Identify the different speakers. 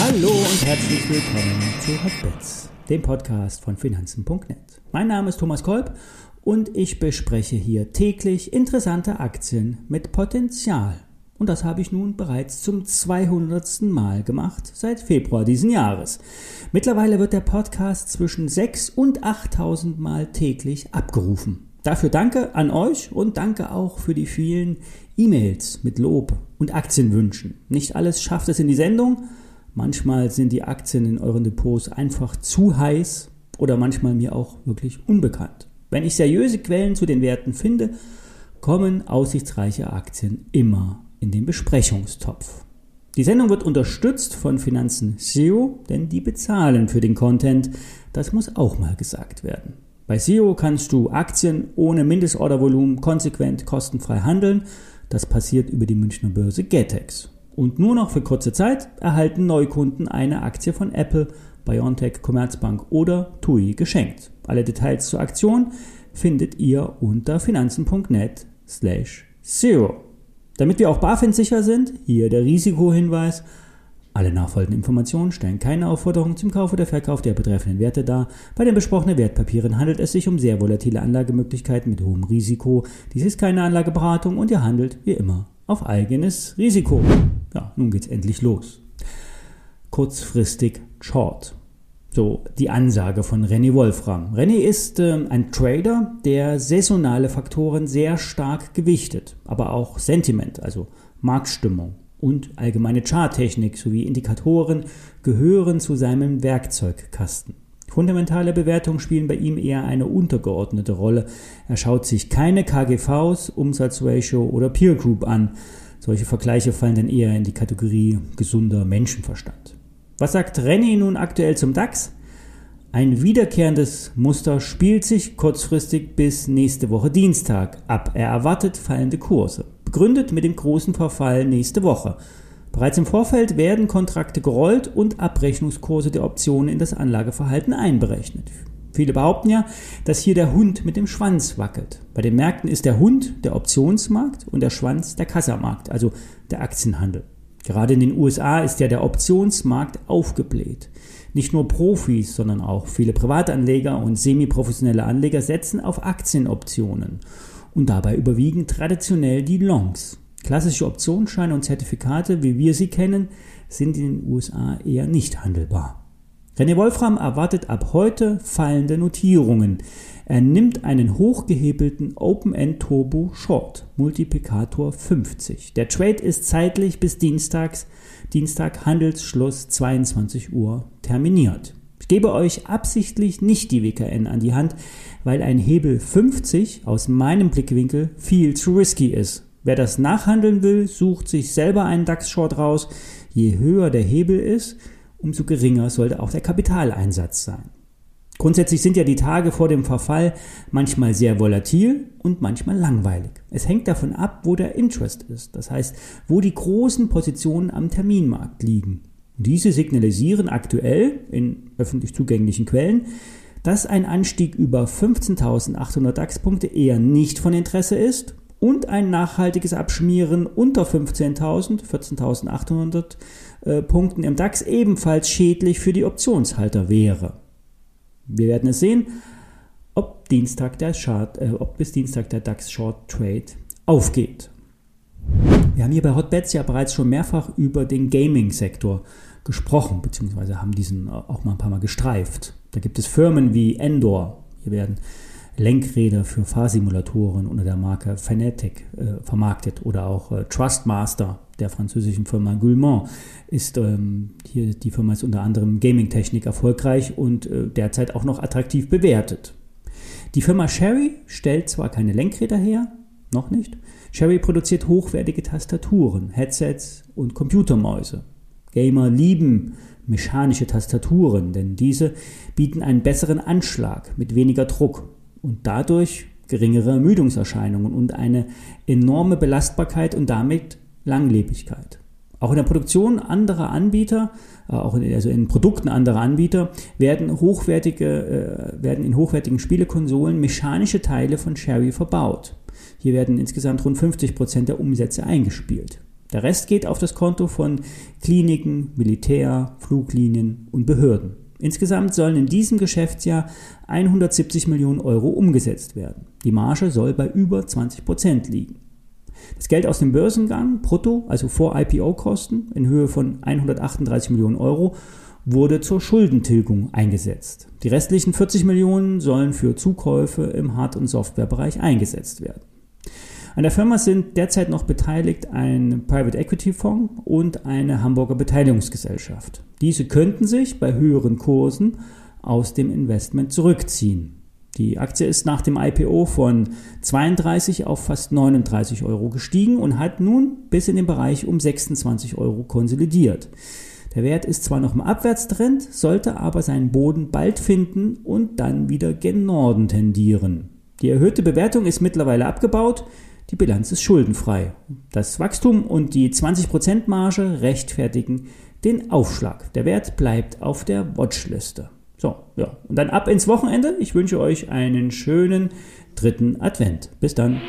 Speaker 1: Hallo und herzlich willkommen zu Hotbits, dem Podcast von Finanzen.net. Mein Name ist Thomas Kolb und ich bespreche hier täglich interessante Aktien mit Potenzial. Und das habe ich nun bereits zum 200. Mal gemacht seit Februar diesen Jahres. Mittlerweile wird der Podcast zwischen 6 und 8000 Mal täglich abgerufen. Dafür danke an euch und danke auch für die vielen E-Mails mit Lob und Aktienwünschen. Nicht alles schafft es in die Sendung. Manchmal sind die Aktien in euren Depots einfach zu heiß oder manchmal mir auch wirklich unbekannt. Wenn ich seriöse Quellen zu den Werten finde, kommen aussichtsreiche Aktien immer in den Besprechungstopf. Die Sendung wird unterstützt von Finanzen SEO, denn die bezahlen für den Content. Das muss auch mal gesagt werden. Bei SEO kannst du Aktien ohne Mindestordervolumen konsequent kostenfrei handeln. Das passiert über die Münchner Börse Getex. Und nur noch für kurze Zeit erhalten Neukunden eine Aktie von Apple, BioNTech, Commerzbank oder TUI geschenkt. Alle Details zur Aktion findet ihr unter finanzen.net slash zero. Damit wir auch BaFin sicher sind, hier der Risikohinweis. Alle nachfolgenden Informationen stellen keine Aufforderung zum Kauf oder Verkauf der betreffenden Werte dar. Bei den besprochenen Wertpapieren handelt es sich um sehr volatile Anlagemöglichkeiten mit hohem Risiko. Dies ist keine Anlageberatung und ihr handelt wie immer auf eigenes Risiko. Ja, nun geht's endlich los. Kurzfristig Short. So die Ansage von René Wolfram. René ist äh, ein Trader, der saisonale Faktoren sehr stark gewichtet, aber auch Sentiment, also Marktstimmung und allgemeine Charttechnik sowie Indikatoren gehören zu seinem Werkzeugkasten. Fundamentale Bewertungen spielen bei ihm eher eine untergeordnete Rolle. Er schaut sich keine KGVs, Umsatzratio oder Peer Group an. Solche Vergleiche fallen dann eher in die Kategorie gesunder Menschenverstand. Was sagt René nun aktuell zum DAX? Ein wiederkehrendes Muster spielt sich kurzfristig bis nächste Woche Dienstag ab. Er erwartet fallende Kurse, begründet mit dem großen Verfall nächste Woche. Bereits im Vorfeld werden Kontrakte gerollt und Abrechnungskurse der Optionen in das Anlageverhalten einberechnet. Viele behaupten ja, dass hier der Hund mit dem Schwanz wackelt. Bei den Märkten ist der Hund der Optionsmarkt und der Schwanz der Kassamarkt, also der Aktienhandel. Gerade in den USA ist ja der Optionsmarkt aufgebläht. Nicht nur Profis, sondern auch viele Privatanleger und semiprofessionelle Anleger setzen auf Aktienoptionen. Und dabei überwiegen traditionell die Longs. Klassische Optionsscheine und Zertifikate, wie wir sie kennen, sind in den USA eher nicht handelbar. René Wolfram erwartet ab heute fallende Notierungen. Er nimmt einen hochgehebelten Open-End Turbo Short, Multiplikator 50. Der Trade ist zeitlich bis Dienstags, Dienstag Handelsschluss 22 Uhr terminiert. Ich gebe euch absichtlich nicht die WKN an die Hand, weil ein Hebel 50 aus meinem Blickwinkel viel zu risky ist. Wer das nachhandeln will, sucht sich selber einen DAX-Short raus. Je höher der Hebel ist, umso geringer sollte auch der Kapitaleinsatz sein. Grundsätzlich sind ja die Tage vor dem Verfall manchmal sehr volatil und manchmal langweilig. Es hängt davon ab, wo der Interest ist, das heißt, wo die großen Positionen am Terminmarkt liegen. Diese signalisieren aktuell in öffentlich zugänglichen Quellen, dass ein Anstieg über 15.800 DAX-Punkte eher nicht von Interesse ist und ein nachhaltiges Abschmieren unter 15.000, 14.800 äh, Punkten im DAX ebenfalls schädlich für die Optionshalter wäre. Wir werden es sehen, ob, Dienstag der Chart, äh, ob bis Dienstag der DAX Short Trade aufgeht. Wir haben hier bei Hotbets ja bereits schon mehrfach über den Gaming-Sektor gesprochen, beziehungsweise haben diesen auch mal ein paar Mal gestreift. Da gibt es Firmen wie Endor. Hier werden Lenkräder für Fahrsimulatoren unter der Marke Fanatic äh, vermarktet oder auch äh, Trustmaster der französischen Firma Guillemot ist ähm, hier die Firma ist unter anderem Gaming-Technik erfolgreich und äh, derzeit auch noch attraktiv bewertet. Die Firma Sherry stellt zwar keine Lenkräder her, noch nicht. Sherry produziert hochwertige Tastaturen, Headsets und Computermäuse. Gamer lieben mechanische Tastaturen, denn diese bieten einen besseren Anschlag mit weniger Druck und dadurch geringere Ermüdungserscheinungen und eine enorme Belastbarkeit und damit Langlebigkeit. Auch in der Produktion anderer Anbieter, äh, auch in, also in Produkten anderer Anbieter, werden, hochwertige, äh, werden in hochwertigen Spielekonsolen mechanische Teile von Sherry verbaut. Hier werden insgesamt rund 50 Prozent der Umsätze eingespielt. Der Rest geht auf das Konto von Kliniken, Militär, Fluglinien und Behörden. Insgesamt sollen in diesem Geschäftsjahr 170 Millionen Euro umgesetzt werden. Die Marge soll bei über 20 Prozent liegen. Das Geld aus dem Börsengang brutto, also vor IPO-Kosten in Höhe von 138 Millionen Euro, wurde zur Schuldentilgung eingesetzt. Die restlichen 40 Millionen sollen für Zukäufe im Hard- und Softwarebereich eingesetzt werden. An der Firma sind derzeit noch beteiligt ein Private Equity Fonds und eine Hamburger Beteiligungsgesellschaft. Diese könnten sich bei höheren Kursen aus dem Investment zurückziehen. Die Aktie ist nach dem IPO von 32 auf fast 39 Euro gestiegen und hat nun bis in den Bereich um 26 Euro konsolidiert. Der Wert ist zwar noch im Abwärtstrend, sollte aber seinen Boden bald finden und dann wieder gen Norden tendieren. Die erhöhte Bewertung ist mittlerweile abgebaut, die Bilanz ist schuldenfrei. Das Wachstum und die 20% Marge rechtfertigen den Aufschlag. Der Wert bleibt auf der Watchliste. So, ja. Und dann ab ins Wochenende. Ich wünsche euch einen schönen dritten Advent. Bis dann.